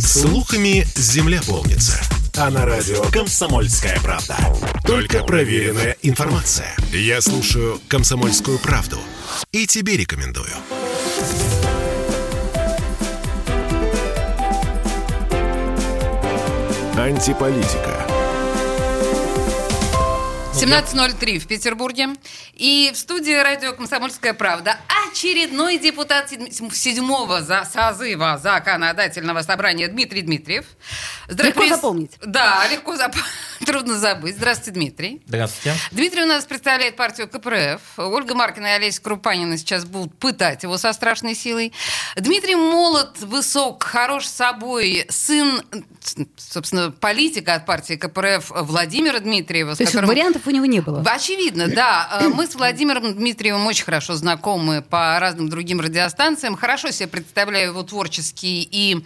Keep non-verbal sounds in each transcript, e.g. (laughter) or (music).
Слухами земля полнится. А на радио «Комсомольская правда». Только проверенная информация. Я слушаю «Комсомольскую правду» и тебе рекомендую. Антиполитика. 17.03 в Петербурге. И в студии радио «Комсомольская правда» очередной депутат седь- седьмого за созыва законодательного собрания Дмитрий Дмитриев. Легко запомнить. Да, легко запомнить. (laughs) Трудно забыть. Здравствуйте, Дмитрий. Здравствуйте. Дмитрий у нас представляет партию КПРФ. Ольга Маркина и Олеся Крупанина сейчас будут пытать его со страшной силой. Дмитрий молод, высок, хорош собой, сын, собственно, политика от партии КПРФ Владимира Дмитриева. То есть которым- вариантов у него не было. Очевидно, да. Э, Мы с Владимиром Дмитриевым очень хорошо знакомы по разным другим радиостанциям. Хорошо себе представляю его творческий и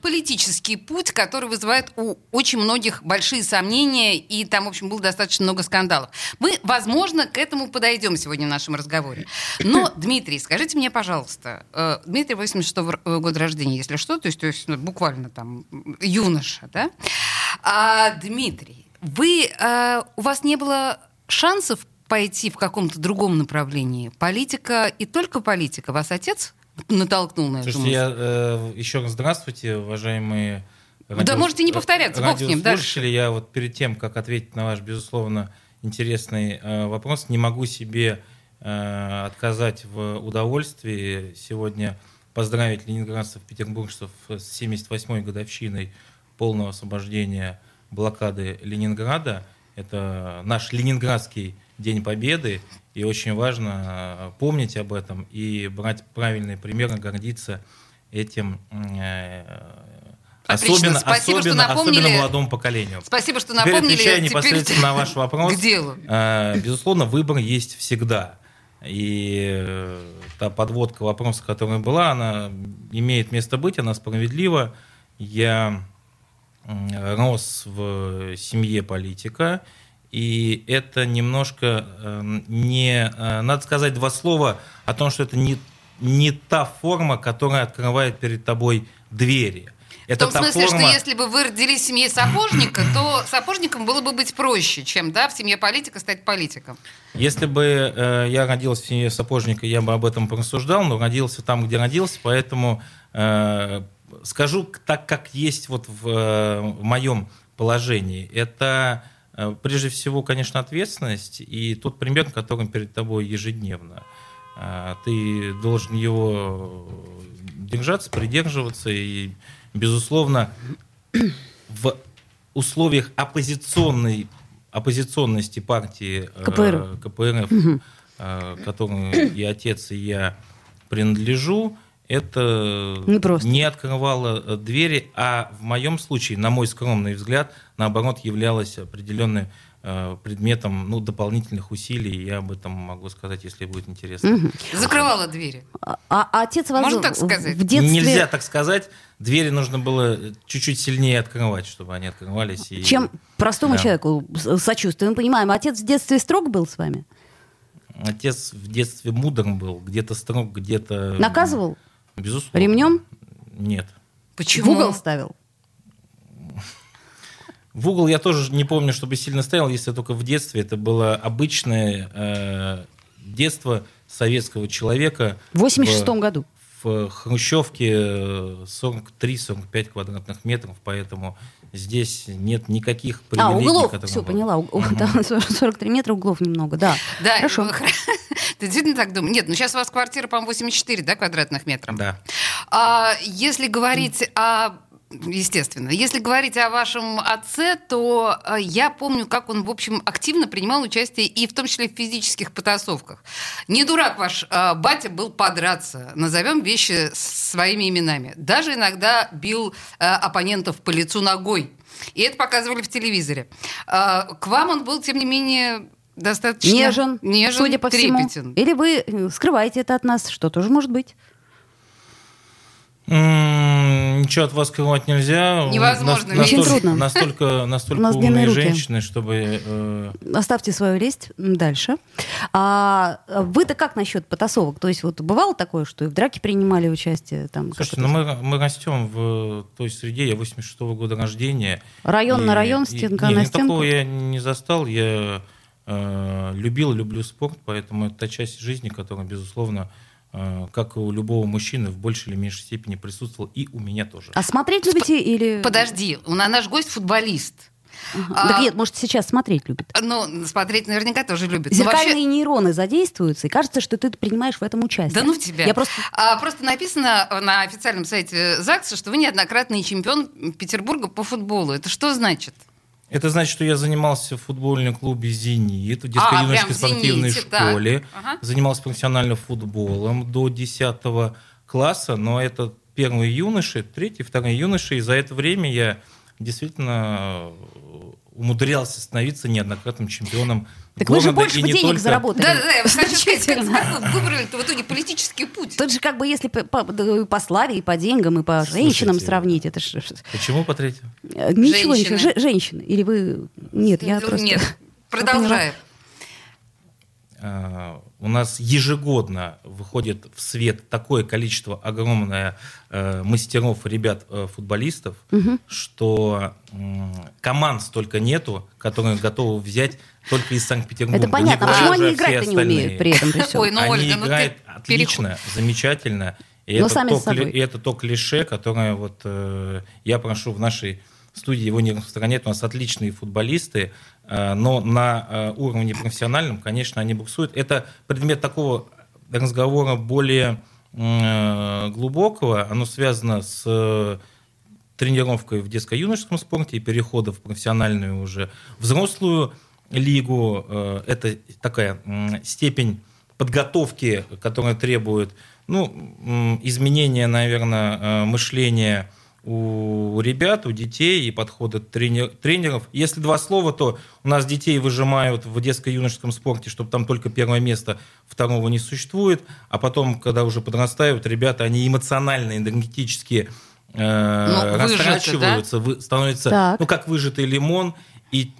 политический путь, который вызывает у очень многих большие сомнения, и там, в общем, было достаточно много скандалов. Мы, возможно, к этому подойдем сегодня в нашем разговоре. Но, (laughs) Дмитрий, скажите мне, пожалуйста, э, Дмитрий 86 года рождения, если что, то есть, то есть ну, буквально там юноша, да? А, Дмитрий, вы, э, у вас не было шансов пойти в каком-то другом направлении? Политика и только политика? Вас отец натолкнул на эту Слушайте, мысль? я э, еще раз здравствуйте, уважаемые Да можете не повторяться, бог с ним, радиослушатели. Я вот перед тем, как ответить на ваш, безусловно, интересный э, вопрос, не могу себе э, отказать в удовольствии сегодня поздравить ленинградцев, петербуржцев с 78-й годовщиной полного освобождения блокады Ленинграда. Это наш Ленинградский День Победы, и очень важно э, помнить об этом и брать правильные примеры, гордиться этим э, Отлично, особенно, спасибо, что особенно, напомнили. особенно молодому поколению. Спасибо, что Теперь напомнили. отвечая Теперь непосредственно на ваш (laughs) вопрос. К делу. Э, Безусловно, выбор есть всегда. И э, та подводка вопроса, которая была, она имеет место быть, она справедлива. Я рос в семье политика, и это немножко э, не... э, Надо сказать два слова о том, что это не, не та форма, которая открывает перед тобой двери. В Это том та смысле, форма... что если бы вы родились в семье сапожника, то сапожником было бы быть проще, чем да, в семье политика стать политиком. Если бы э, я родился в семье сапожника, я бы об этом порассуждал, но родился там, где родился, поэтому э, скажу так, как есть вот в, э, в моем положении. Это прежде всего, конечно, ответственность и тот пример, который перед тобой ежедневно. Э, ты должен его держаться, придерживаться и, безусловно, в условиях оппозиционной оппозиционности партии э, КПРФ. Э, которой и отец, и я принадлежу, это Непросто. не открывало э, двери, а в моем случае, на мой скромный взгляд, наоборот, являлось определенным э, предметом ну, дополнительных усилий. Я об этом могу сказать, если будет интересно. Закрывала двери. А, а отец вас Можно так сказать? в детстве... Нельзя так сказать. Двери нужно было чуть-чуть сильнее открывать, чтобы они открывались. И... Чем простому Да. человеку сочувствуем, понимаем. Отец в детстве строг был с вами? Отец в детстве мудрым был, где-то строг, где-то... Наказывал? Безусловно. Ремнем? Нет. Почему? В угол ставил? В угол я тоже не помню, чтобы сильно стоял, если только в детстве. Это было обычное э, детство советского человека. В 86 году. В Хрущевке э, 43-45 квадратных метров, поэтому здесь нет никаких А, привилегий. углов, которые все, было. поняла. У- у- там 43 (laughs) метра углов немного, да. Да, Хорошо. (laughs) Ты действительно так думаешь? Нет, ну сейчас у вас квартира, по-моему, 84 да, квадратных метров. Да. А если говорить о Естественно. Если говорить о вашем отце, то э, я помню, как он, в общем, активно принимал участие и в том числе в физических потасовках. Не дурак ваш э, батя был подраться. Назовем вещи своими именами. Даже иногда бил э, оппонентов по лицу ногой. И это показывали в телевизоре. К вам он был, тем не менее, достаточно Нежен, нежен судя по трепетен. всему. Или вы скрываете это от нас, что тоже может быть. Ничего от вас скрывать нельзя. Невозможно. Нас- Очень настолько, трудно. Настолько, настолько умные руки. женщины, чтобы... э, Оставьте свою лесть дальше. А вы-то как насчет потасовок? То есть вот бывало такое, что и в драке принимали участие? Там, Слушайте, ну мы, мы растем в той среде, я 86 года рождения. Район на И- район, и- стенка не, на стенку? такого я не застал. Я э, любил, люблю спорт, поэтому это та часть жизни, которая, безусловно, э, как и у любого мужчины, в большей или меньшей степени присутствовала и у меня тоже. А смотреть любите или... Подожди, у нас наш гость футболист. Ага. А- Так нет, может, сейчас смотреть любит. Ну, смотреть наверняка тоже любит. Но вообще- Зеркальные нейроны задействуются, и кажется, что ты принимаешь в этом участие. Да ну тебя. Я просто... А, просто написано на официальном сайте ЗАГСа, что вы неоднократный чемпион Петербурга по футболу. Это что значит? Это значит, что я занимался в футбольном клубе «Зенит», в А, детско-юношеской в спортивной «Зените», школе. Ага. Занимался профессионально футболом до 10 класса, но это первые юноши, третий, второй юноши, и за это время я действительно э, умудрялся становиться неоднократным чемпионом Так вы же города, больше денег только- заработали. Да, да, да. Я хочу (laughs) сказать, как, Замечательно. как вы выбрали-то в итоге политический путь? Тут же как бы если по, по- по славе, и по деньгам, и по Слушайте, женщинам сравнить, это ж... Почему по третьему? э, Ничего, Женщины. ничего. Же- женщины. Или вы... Нет, я просто... Нет, (laughs) продолжаем. Э, у нас ежегодно выходит в свет такое количество огромное э, мастеров, ребят, э, футболистов, что м, команд столько нету, которые готовы взять только из Санкт-Петербурга. Это понятно. Не почему они играть-то не умеют остальные. при этом, при всем? Ой, ну, Они Ольга, ну играют ты отлично, замечательно. И Но это, сами то, и это то клише, которое вот, э, я прошу в нашей студии его не распространять. У нас отличные футболисты, э, но на э, уровне профессиональном, конечно, они буксуют. Это предмет такого разговора более э, глубокого. Оно связано с тренировкой в детско-юношеском спорте и перехода в профессиональную уже взрослую лигу. Это такая степень подготовки, которая требует ну, изменения, наверное, мышления у ребят, у детей и подхода тренер- тренеров. Если два слова, то у нас детей выжимают в детско-юношеском спорте, чтобы там только первое место, второго не существует, а потом, когда уже подрастают, ребята, они эмоционально, энергетически э, Ну, растрачиваются, вы- становятся, Так. ну, как выжатый лимон, и,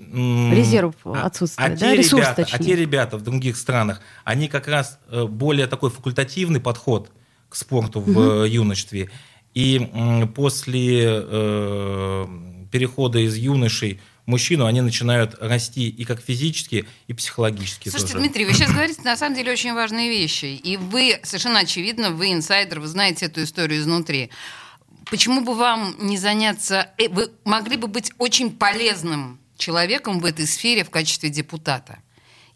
Резерв а- отсутствует, а да? те Ресурс, ребята, точнее. А те ребята в других странах, они как раз э, более такой факультативный подход к спорту в э, юношестве. И после э, перехода из юношей мужчину они начинают расти и как физически, и психологически Слушайте, тоже. Дмитрий, вы сейчас говорите на самом деле очень важные вещи. И вы, совершенно очевидно, вы инсайдер, вы знаете эту историю изнутри. Почему бы вам не заняться... э, Вы могли бы быть очень полезным человеком в этой сфере в качестве депутата.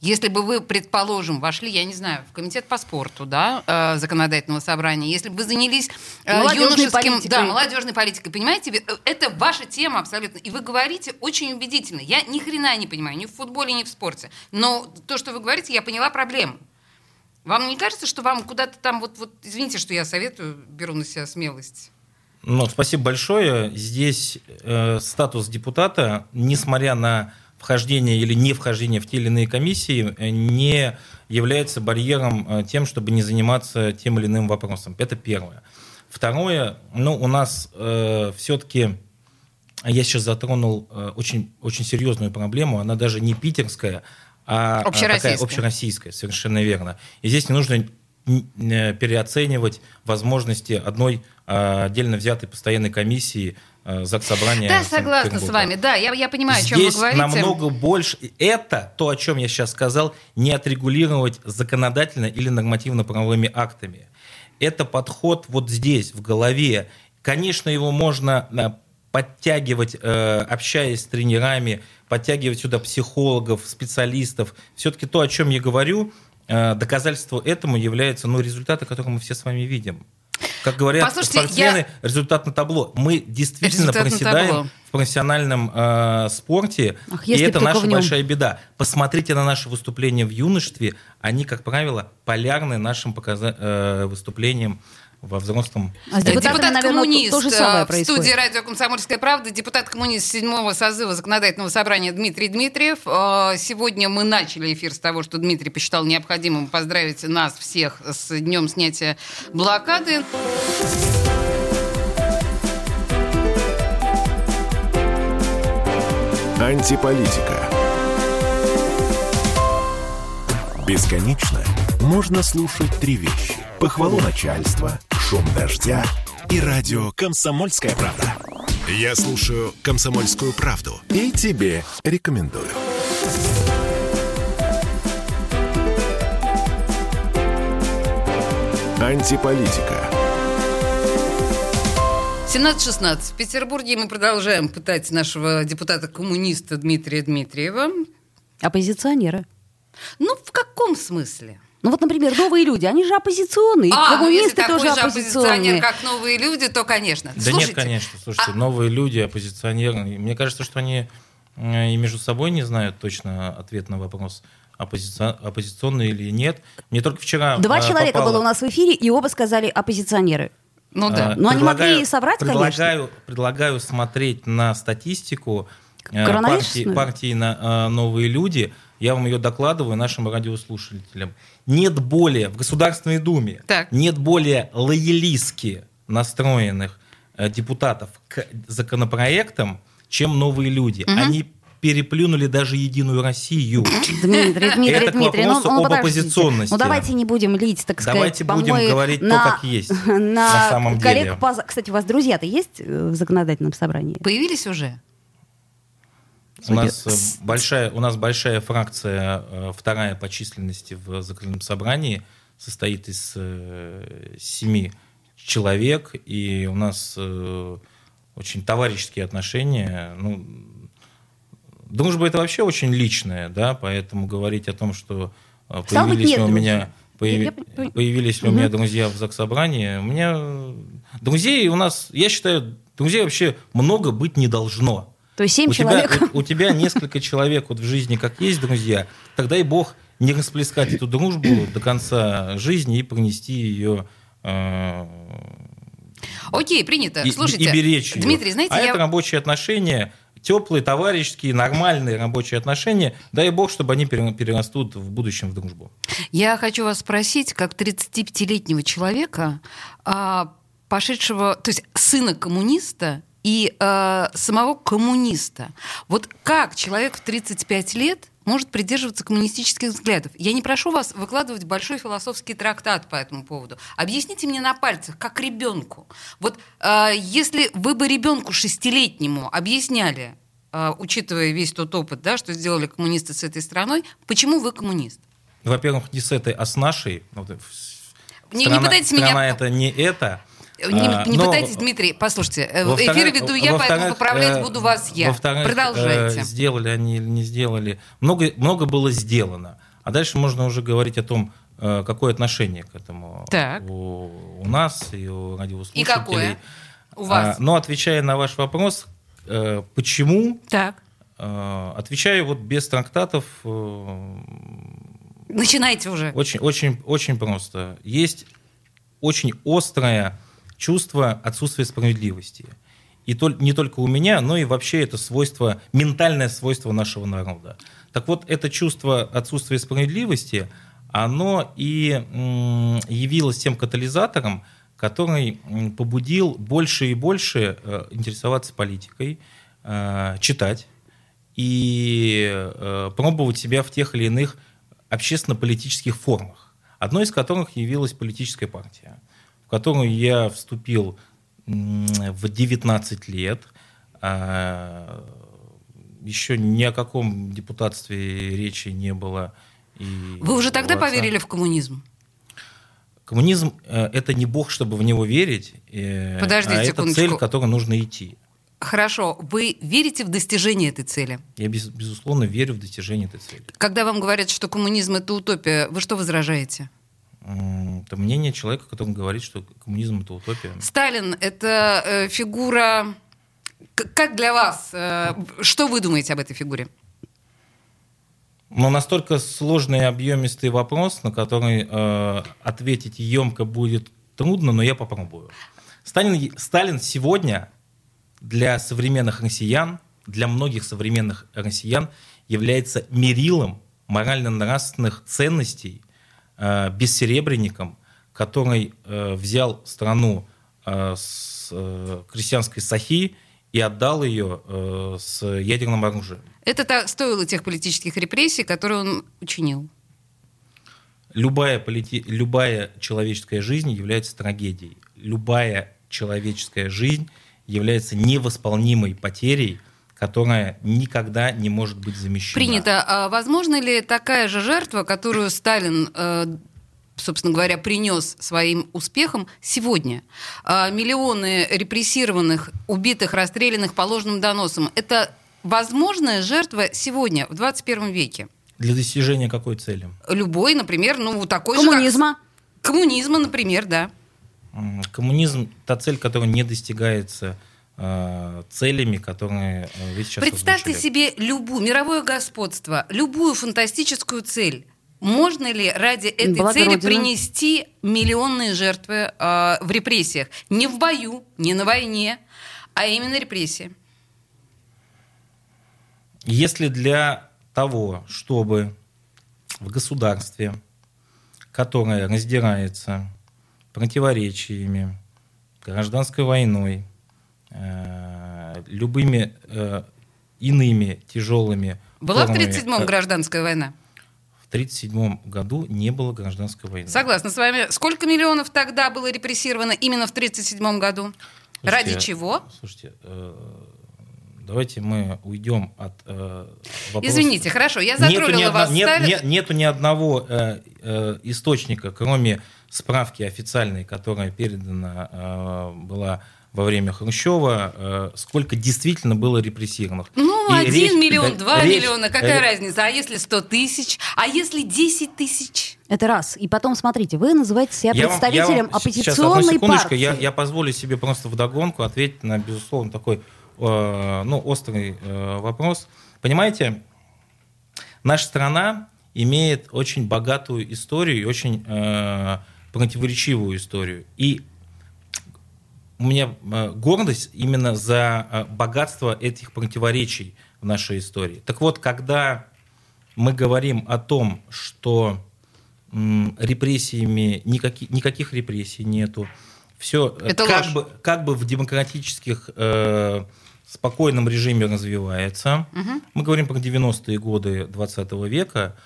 Если бы вы, предположим, вошли, я не знаю, в комитет по спорту, да, э, законодательного собрания, если бы вы занялись э, Молодежной юношеским, политикой. да, молодежной политикой, понимаете, Э, это ваша тема абсолютно, и вы говорите очень убедительно. Я ни хрена не понимаю, ни в футболе, ни в спорте, но то, что вы говорите, я поняла проблему. Вам не кажется, что вам куда-то там вот, вот, извините, что я советую, беру на себя смелость. Ну, спасибо большое. Здесь э, статус депутата, несмотря на вхождение или не вхождение в те или иные комиссии, э, не является барьером э, тем, чтобы не заниматься тем или иным вопросом. Это первое. Второе, ну, у нас э, все-таки, я сейчас затронул э, очень, очень серьезную проблему, она даже не питерская, а а Общероссийская. такая общероссийская, совершенно верно. И здесь не нужно э, переоценивать возможности одной э, отдельно взятой постоянной комиссии э, Заксобрания. Да, согласна с вами. Да, я, я понимаю, о чем Здесь вы говорите. намного больше. Это то, о чем я сейчас сказал, не отрегулировать законодательно или нормативно-правовыми актами. Это подход вот здесь, в голове. Конечно, его можно э, подтягивать, э, общаясь с тренерами, подтягивать сюда психологов, специалистов. Все-таки то, о чем я говорю, э, доказательство этому является ну, результаты, которые мы все с вами видим. Как говорят Послушайте, спортсмены, я- результат на табло. Мы действительно Результат проседаем в профессиональном э, спорте, Ах, и это наша большая беда. Посмотрите на наши выступления в юношестве, они, как правило, полярны нашим показа- э, выступлениям во взрослом... А с депутат-коммунист то, то а, в студии радио «Комсомольская правда», депутат-коммунист седьмого созыва законодательного собрания Дмитрий Дмитриев. А, сегодня мы начали эфир с того, что Дмитрий посчитал необходимым поздравить нас всех с днем снятия блокады. Антиполитика. Бесконечно можно слушать три вещи. Похвалу начальства, шум дождя и радио «Комсомольская правда». Я слушаю «Комсомольскую правду» и тебе рекомендую. Антиполитика. 17.16. В Петербурге мы продолжаем пытать нашего депутата-коммуниста Дмитрия Дмитриева. Оппозиционеры. Ну, в каком смысле? Ну вот, например, новые люди, они же оппозиционные. А, ну если коммунисты такой тоже же оппозиционер, как новые люди, то, конечно. Да Слушайте, нет, конечно. Слушайте, а- новые люди, оппозиционеры. Мне кажется, что они э, и между собой не знают точно ответ на вопрос, оппозицион- оппозиционные или нет. Мне только вчера Два э, человека попало- было у нас в эфире, и оба сказали оппозиционеры. Ну да. Э, Ну, они могли предлагаю- и соврать, конечно. предлагаю, Предлагаю смотреть на статистику партии, партии на, «Новые люди». Я вам ее докладываю нашим радиослушателям. Нет более, в Государственной Думе, Так. нет более лоялистски настроенных э, депутатов к законопроектам, чем «Новые люди». Они переплюнули даже «Единую Россию». Дмитрий, Дмитрий, Это к Дмитрий, ну, вопросу ну, об оппозиционности. Ну давайте не будем лить, так сказать, Давайте будем говорить то, на, как есть, (laughs) на, на самом коллег деле. по- Кстати, у вас друзья-то есть э, в законодательном собрании? Появились уже? У нас, большая, у нас большая фракция, э, вторая по численности в законодательном собрании, состоит из э, семи человек, и у нас э, очень товарищеские отношения. Ну, дружба это вообще очень личное, да, поэтому говорить о том, что появились у меня появи- Я появились ли у меня друзья в Заксобрании, у меня друзей у нас, я считаю, друзей вообще много быть не должно. То есть семь У тебя, человек. у, у тебя несколько человек вот в жизни как есть друзья, тогда и Бог не расплескать эту дружбу до конца жизни и принести ее э, Окей, принято. и, Слушайте, и беречь ее. Дмитрий, знаете, а я... это рабочие отношения, теплые, товарищеские, нормальные рабочие отношения. Дай Бог, чтобы они пере- перерастут в будущем в дружбу. Я хочу вас спросить, как 35-летнего человека, а, пошедшего, то есть сына коммуниста и а, самого коммуниста, вот как человек в 35 лет может придерживаться коммунистических взглядов? Я не прошу вас выкладывать большой философский трактат по этому поводу. Объясните мне на пальцах, как ребенку. Вот а, если вы бы ребенку шестилетнему объясняли, а, учитывая весь тот опыт, да, что сделали коммунисты с этой страной, почему вы коммунист? Во-первых, не с этой, а с нашей. Э, Не- не страна, пытайтесь меня- страна это не это. Не, А, не но- пытайтесь, Дмитрий, послушайте, э, эфир веду я, поэтому поправлять э, буду вас я. Продолжайте. э, сделали они или не сделали. Много, много было сделано. А дальше можно уже говорить о том, какое отношение к этому Так. У, у нас и у радиослушателей. И какое у А, вас? но отвечая на ваш вопрос, почему, Так, отвечаю вот без трактатов, начинайте уже. очень, очень, очень просто. Есть очень острое чувство отсутствия справедливости. И тол- не только у меня, но и вообще это свойство, ментальное свойство нашего народа. Так вот, это чувство отсутствия справедливости, оно и явилось тем катализатором, который побудил больше и больше э, интересоваться политикой, э, читать и э, пробовать себя в тех или иных общественно-политических формах, одной из которых явилась политическая партия, в которую я вступил в 19 лет. А, Еще ни о каком депутатстве речи не было. И Вы уже тогда отца. поверили в коммунизм? Коммунизм э, это не бог, чтобы в него верить, э, Подождите а это секундочку. цель, к которой нужно идти. Хорошо, вы верите в достижение этой цели? Я без- безусловно верю в достижение этой цели. Когда вам говорят, что коммунизм это утопия, вы что возражаете? Это мнение человека, который говорит, что коммунизм это утопия. Сталин это э, фигура. Как для вас? э, что вы думаете об этой фигуре? Но настолько сложный и объемистый вопрос, на который э, ответить емко будет трудно, но я попробую. Сталин, Сталин сегодня для современных россиян, для многих современных россиян является мерилом морально-нравственных ценностей, бессеребренником, который э, взял страну э, с э, крестьянской сахи и отдал ее э, с ядерным оружием. Это стоило тех политических репрессий, которые он учинил. Любая, полити... Любая человеческая жизнь является трагедией. Любая человеческая жизнь является невосполнимой потерей, которая никогда не может быть замещена. Принято. А возможно ли такая же жертва, которую Сталин э, собственно говоря, принес своим успехом сегодня. А, миллионы репрессированных, убитых, расстрелянных по ложным доносам. Это возможная жертва сегодня, в 21 веке. Для достижения какой цели? Любой, например, ну такой Коммунизма. же... Как... Коммунизма, например, да. Коммунизм – та цель, которая не достигается целями, которые э, вы сейчас Представьте озвучили. себе любую, мировое господство, любую фантастическую цель. Можно ли ради этой Благо цели Родина. принести миллионные жертвы э, в репрессиях? Не в бою, не на войне, а именно репрессии. Если для того, чтобы в государстве, которое раздирается противоречиями, гражданской войной, э, любыми э, иными тяжелыми Была формами, в 1937-м э, гражданская война? В 1937 году не было гражданской войны. Согласна с вами. Сколько миллионов тогда было репрессировано именно в 1937 году? Слушайте, Ради чего? Слушайте, э, давайте мы уйдем от э, вопроса. Извините, хорошо, я затроллила нету вас. Нет, нет, нету ни одного э, э, источника, кроме справки официальной, которая передана э, была во время Хрущева, э, сколько действительно было репрессированных. Ну, и один речь, миллион, два речь, миллиона, какая речь, разница? А если сто тысяч? А если десять тысяч? Это раз. И потом, смотрите, вы называете себя я представителем вам, я вам, оппозиционной сейчас, партии. Я, я позволю себе просто вдогонку ответить на, безусловно, такой э, ну, острый э, вопрос. Понимаете, наша страна имеет очень богатую историю и очень э, противоречивую историю. И у меня э, гордость именно за э, богатство этих противоречий в нашей истории. Так вот, когда мы говорим о том, что репрессиями никаких, никаких репрессий нету, все э, Это как, бы, как бы в демократических э, спокойном режиме развивается. Угу. Мы говорим про 90-е годы 20 века,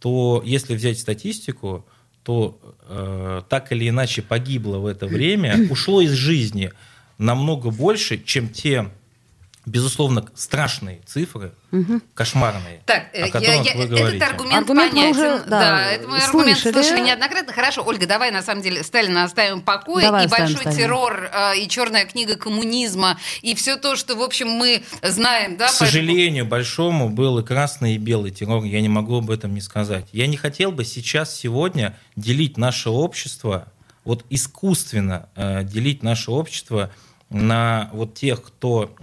то если взять статистику, то э, так или иначе погибло в это время, ушло из жизни намного больше, чем те безусловно, страшные цифры, угу. кошмарные, так, о которых я, вы говорите. Этот аргумент, аргумент понятен. Уже, да, да, это мы аргумент слышали неоднократно. Хорошо, Ольга, давай на самом деле Сталина оставим в покое. Давай и большой Сталина. террор, э, и черная книга коммунизма, и все то, что, в общем, мы знаем. Да, К сожалению, большому был и красный, и белый террор. Я не могу об этом не сказать. Я не хотел бы сейчас, сегодня делить наше общество, вот искусственно э, делить наше общество на вот тех, кто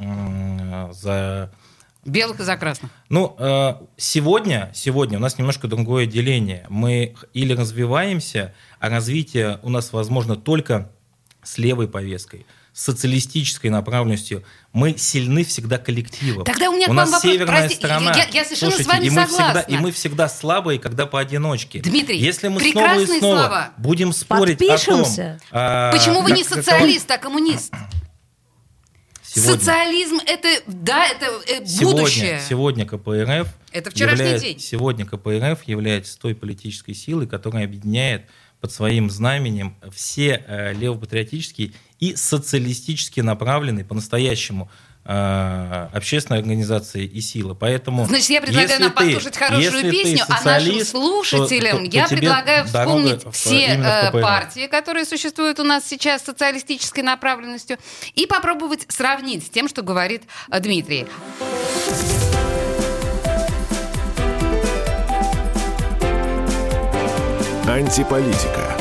за... Белых и за красных. Ну, э, сегодня, сегодня у нас немножко другое деление. Мы или развиваемся, а развитие у нас возможно только с левой повесткой с социалистической направленностью, мы сильны всегда коллективом. Тогда у меня у нас вопрос, северная прости, страна. Я, я совершенно Слушайте, с вами и мы согласна. Всегда, и мы всегда слабые, когда поодиночке. Дмитрий, Если мы снова и снова слова. будем спорить Подпишемся. о том... А, Почему вы не социалист, а коммунист? Сегодня. Социализм это, да, это э, будущее. Сегодня, сегодня КПРФ это вчерашний является, день. Сегодня КПРФ является той политической силой, которая объединяет под своим знаменем все э, левопатриотические и социалистически направленные по-настоящему общественной организации и силы. Поэтому, Значит, я предлагаю нам ты, послушать хорошую песню, а нашим слушателям то, то, то я предлагаю вспомнить все э, партии, которые существуют у нас сейчас с социалистической направленностью, и попробовать сравнить с тем, что говорит э, Дмитрий. Антиполитика.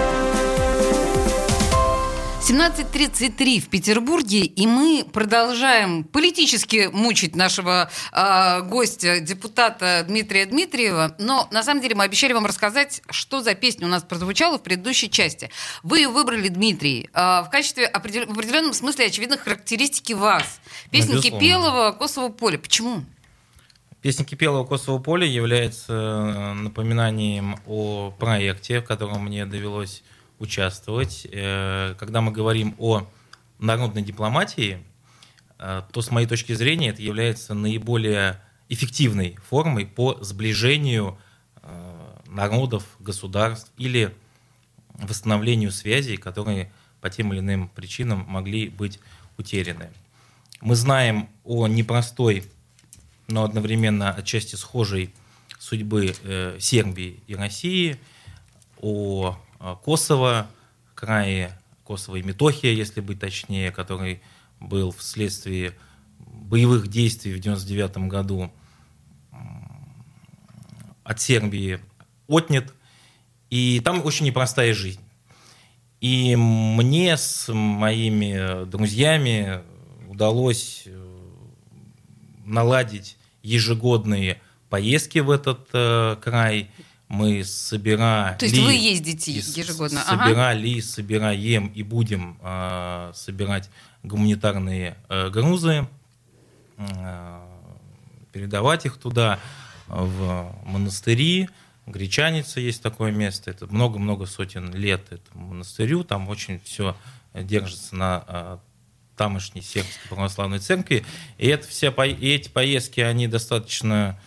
17.33 в Петербурге, и мы продолжаем политически мучить нашего э, гостя, депутата Дмитрия Дмитриева. Но на самом деле мы обещали вам рассказать, что за песня у нас прозвучала в предыдущей части. Вы ее выбрали, Дмитрий, э, в качестве определ... в определенном смысле очевидных характеристики вас. Песня Безусловно. Кипелова «Косово поле». Почему? Песня Кипелова «Косово поле» является э, напоминанием о проекте, в котором мне довелось участвовать. Э, Когда мы говорим о народной дипломатии, э, то, с моей точки зрения, это является наиболее эффективной формой по сближению э, народов, государств или восстановлению связей, которые по тем или иным причинам могли быть утеряны. Мы знаем о непростой, но одновременно отчасти схожей судьбы Сербии и России, о Косово, крае Косово и Метохия, если быть точнее, который был вследствие боевых действий в 1999 году от Сербии отнят. И там очень непростая жизнь. И мне с моими друзьями удалось э, наладить ежегодные поездки в этот э, край. Мы собирали... То есть вы ездите ежегодно? Ага. Собирали, собираем и будем э, собирать гуманитарные э, грузы, э, передавать их туда, в монастыри. Гречаница есть такое место. Это много-много сотен лет этому монастырю. Там очень все держится на э, тамошней сербской православной церкви. И, это все, и эти поездки, они достаточно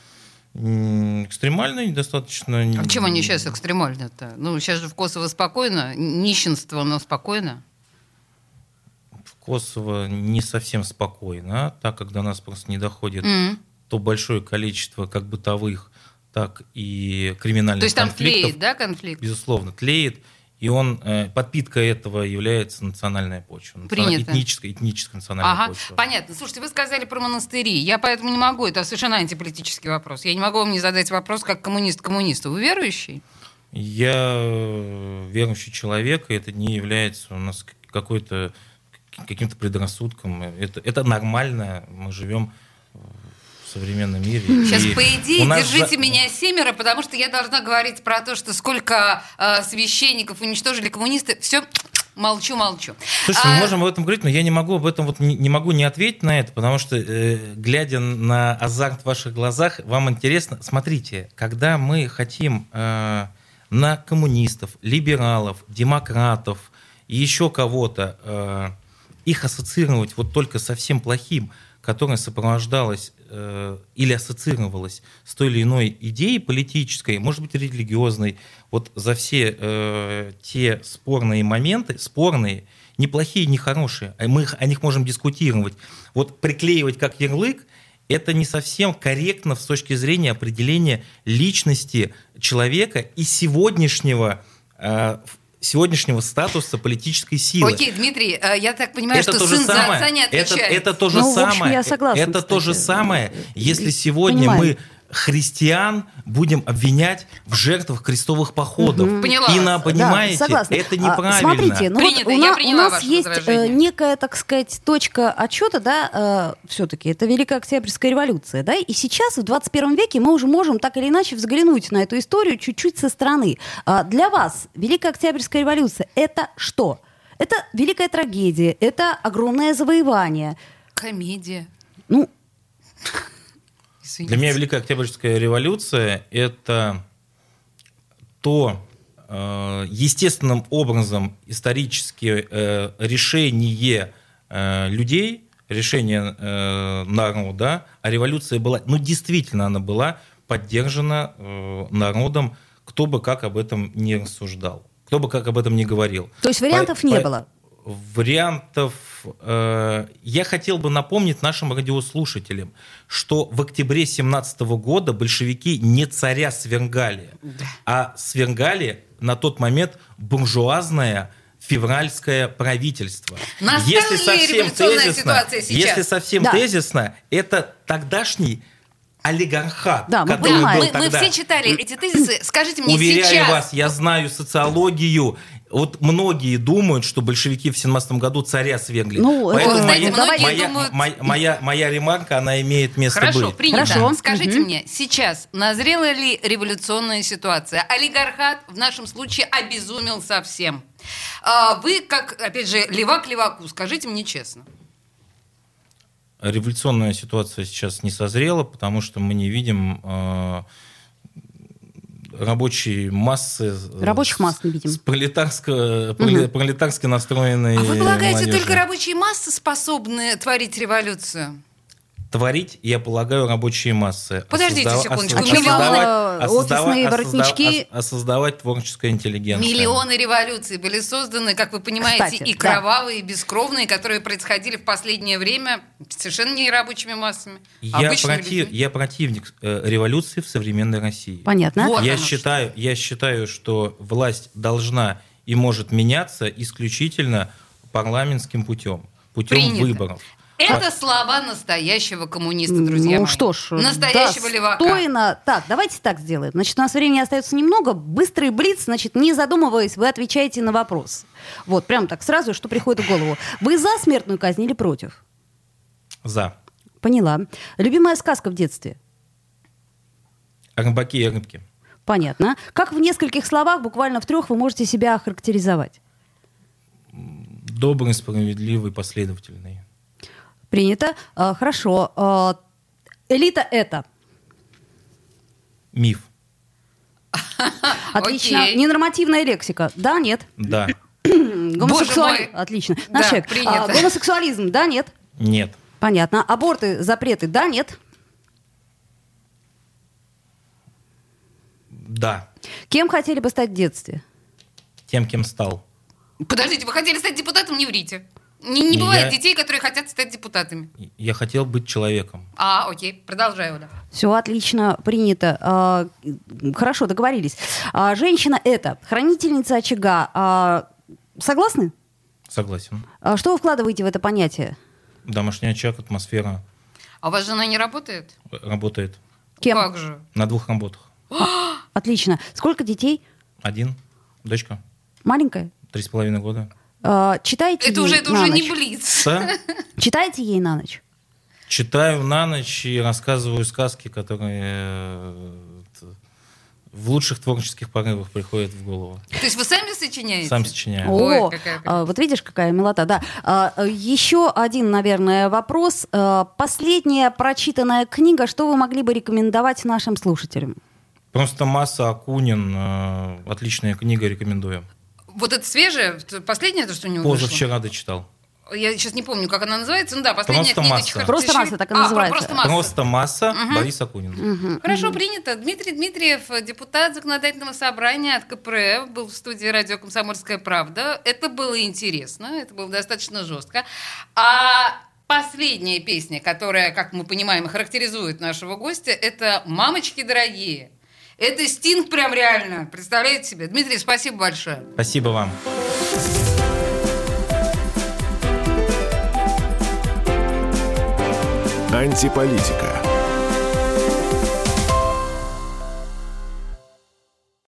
м, экстремальные, достаточно... А чем они сейчас экстремально-то? Ну, сейчас же в Косово спокойно, нищенство, но спокойно. В Kosovo не совсем спокойно, так как до нас просто не доходит М. то большое количество как бытовых, так и криминальных То есть там конфликтов. тлеет, да, конфликт? Безусловно, тлеет. И он, э, подпитка этого является национальная почва. Принято. Этническая, этническая национальная Ага, почва. понятно. Слушайте, вы сказали про монастыри. Я поэтому не могу, это совершенно антиполитический вопрос. Я не могу вам не задать вопрос как коммунист коммунисту. Вы верующий? Я э, верующий человек, и это не является у нас какой-то каким-то предрассудком. Это, это нормально, мы живем современном мире. Сейчас, И по идее, держите за- меня семеро, потому что я должна говорить про то, что сколько э, священников уничтожили коммунисты. Все, молчу, молчу. Слушайте, А, мы можем об этом говорить, но я не могу об этом вот не, не могу не ответить на это, потому что э, глядя на азарт в ваших глазах, вам интересно. Смотрите, когда мы хотим э, на коммунистов, либералов, демократов и еще кого-то э, их ассоциировать вот только со всем плохим, которое сопровождалось э, или ассоциировалось с той или иной идеей политической, может быть, религиозной, вот за все э, те спорные моменты, спорные, не плохие, не хорошие, а мы о них можем дискутировать. Вот приклеивать как ярлык, это не совсем корректно с точки зрения определения личности человека и сегодняшнего, э, сегодняшнего статуса политической силы. Окей, Дмитрий, э, я так понимаю, Это что то же сын за самое. отца не это, отвечает. это то же Ну, в общем, самое. я согласна, это то же кстати. самое, если сегодня Понимаю. мы христиан будем обвинять в жертвах крестовых походов. Мгм. Поняла Инна, вас. понимаете, Да, согласна. это А, неправильно. Смотрите, ну Принято, вот у, я на- у нас ваше есть возражение. э, некая, так сказать, точка отчета, да, все-таки это Великая Октябрьская революция, да, и сейчас в 21 веке мы уже можем так или иначе взглянуть на эту историю чуть-чуть со стороны. А Для вас Великая Октябрьская революция это что? Это великая трагедия, это огромное завоевание. Комедия. Ну, Извините. Для меня Великая Октябрьская революция – это то э, естественным образом историческое э, решение э, людей, решение э, народа, а революция была, ну действительно она была поддержана э, народом, кто бы как об этом не рассуждал, кто бы как об этом не говорил. то есть вариантов По- не по- было. Вариантов. Э, я хотел бы напомнить нашим радиослушателям, что в октябре 17 года большевики не царя свергали, а свергали на тот момент буржуазное февральское правительство. Настала ли революционная ситуация сейчас? если совсем Да. тезисно, это тогдашний олигархат, Да, мы который понимаем. был Мы, мы тогда. все читали эти тезисы. Скажите мне Уверяю сейчас. вас, я знаю социологию. Вот многие думают, что большевики в 17 году царя свергли. Ну, Поэтому это, моя, знаете, многие моя, думают- моя, моя, моя ремарка, она имеет место Хорошо, быть. принято. Хорошо. Скажите Мгм. мне, сейчас назрела ли революционная ситуация? Олигархат в нашем случае обезумел совсем. А вы, как, опять же, левак леваку, скажите мне честно. Революционная ситуация сейчас не созрела, потому что мы не видим э, рабочие массы. э, Рабочих масс не видим. С пролетарско, проли- пролетарски настроенной А вы полагаете, молодежью. только рабочие массы способны творить революцию? Творить, я полагаю, рабочие массы. А Подождите создава- секундочку. а А создавать- э, а создава- офисные а воротнички? а- а создавать творческая интеллигенция. Миллионы революций были созданы, как вы понимаете, Кстати, и да. кровавые, и бескровные, которые происходили в последнее время совершенно не рабочими массами. а Я, против- я противник э, революции в современной России. Понятно. Вот. я, считаю, я считаю, что власть должна и может меняться исключительно парламентским путем, путем Принято. выборов. Это слова настоящего коммуниста, друзья ну мои. что ж, Настоящего левака. достойно. Так, давайте так сделаем. Значит, у нас времени остается немного. Быстрый блиц, значит, не задумываясь, вы отвечаете на вопрос. Вот, прям так сразу, что приходит в голову. Вы за смертную казнь или против? За. Поняла. Любимая сказка в детстве? Рыбаки и рыбки. Понятно. Как в нескольких словах, буквально в трех, вы можете себя охарактеризовать? Добрый, справедливый, последовательный. Принято. А, хорошо. А, элита это? Миф. Отлично. Окей. Ненормативная лексика? Да, нет. Да. Гомосексуал... мой. Отлично. Да, Наш человек. принято. А, гомосексуализм? Да, нет. Нет. Понятно. Аборты, запреты? Да, нет. Да. Кем хотели бы стать в детстве? Тем, кем стал. Подождите, вы хотели стать депутатом, не врите. Не, не бывает Я- детей, которые хотят стать депутатами. Я хотел быть человеком. А, окей, продолжаю, Оля. Все отлично, принято. А, хорошо, договорились. А, женщина это хранительница очага. А, согласны? Согласен. А, что вы вкладываете в это понятие? Домашний очаг, атмосфера А у вас жена не работает? работает Кем? Как же? на двух работах. (gasps) Отлично. Сколько детей? Один. Дочка. Маленькая? Три с половиной года. А, читаете Это ей уже, это на уже не ночь? блиц. Да? Читаете ей на ночь? Читаю на ночь и рассказываю сказки, которые э, в лучших творческих порывах приходят в голову. То есть вы сами сочиняете? Сам сочиняю. Ой, О, какая а, вот видишь, какая милота, да. А, а, еще один, наверное, вопрос. А, последняя прочитанная книга, что вы могли бы рекомендовать нашим слушателям? Просто масса Акунин. э, Отличная книга, рекомендую. Вот это свежее, последнее, то, что у него вышло? Позавчера дочитал. Я сейчас не помню, как она называется. Ну да, последняя Просто книжечка. масса. Просто масса, так и А, называется. Просто масса. Просто масса Борис Акунин. Хорошо, принято. Дмитрий Дмитриев, депутат законодательного собрания от КПРФ, был в студии радио «Комсомольская правда». Это было интересно, это было достаточно жестко. А последняя песня, которая, как мы понимаем, характеризует нашего гостя, это «Мамочки дорогие». Это Стинг прям реально, представляете себе? Дмитрий, спасибо большое. Спасибо вам. Антиполитика.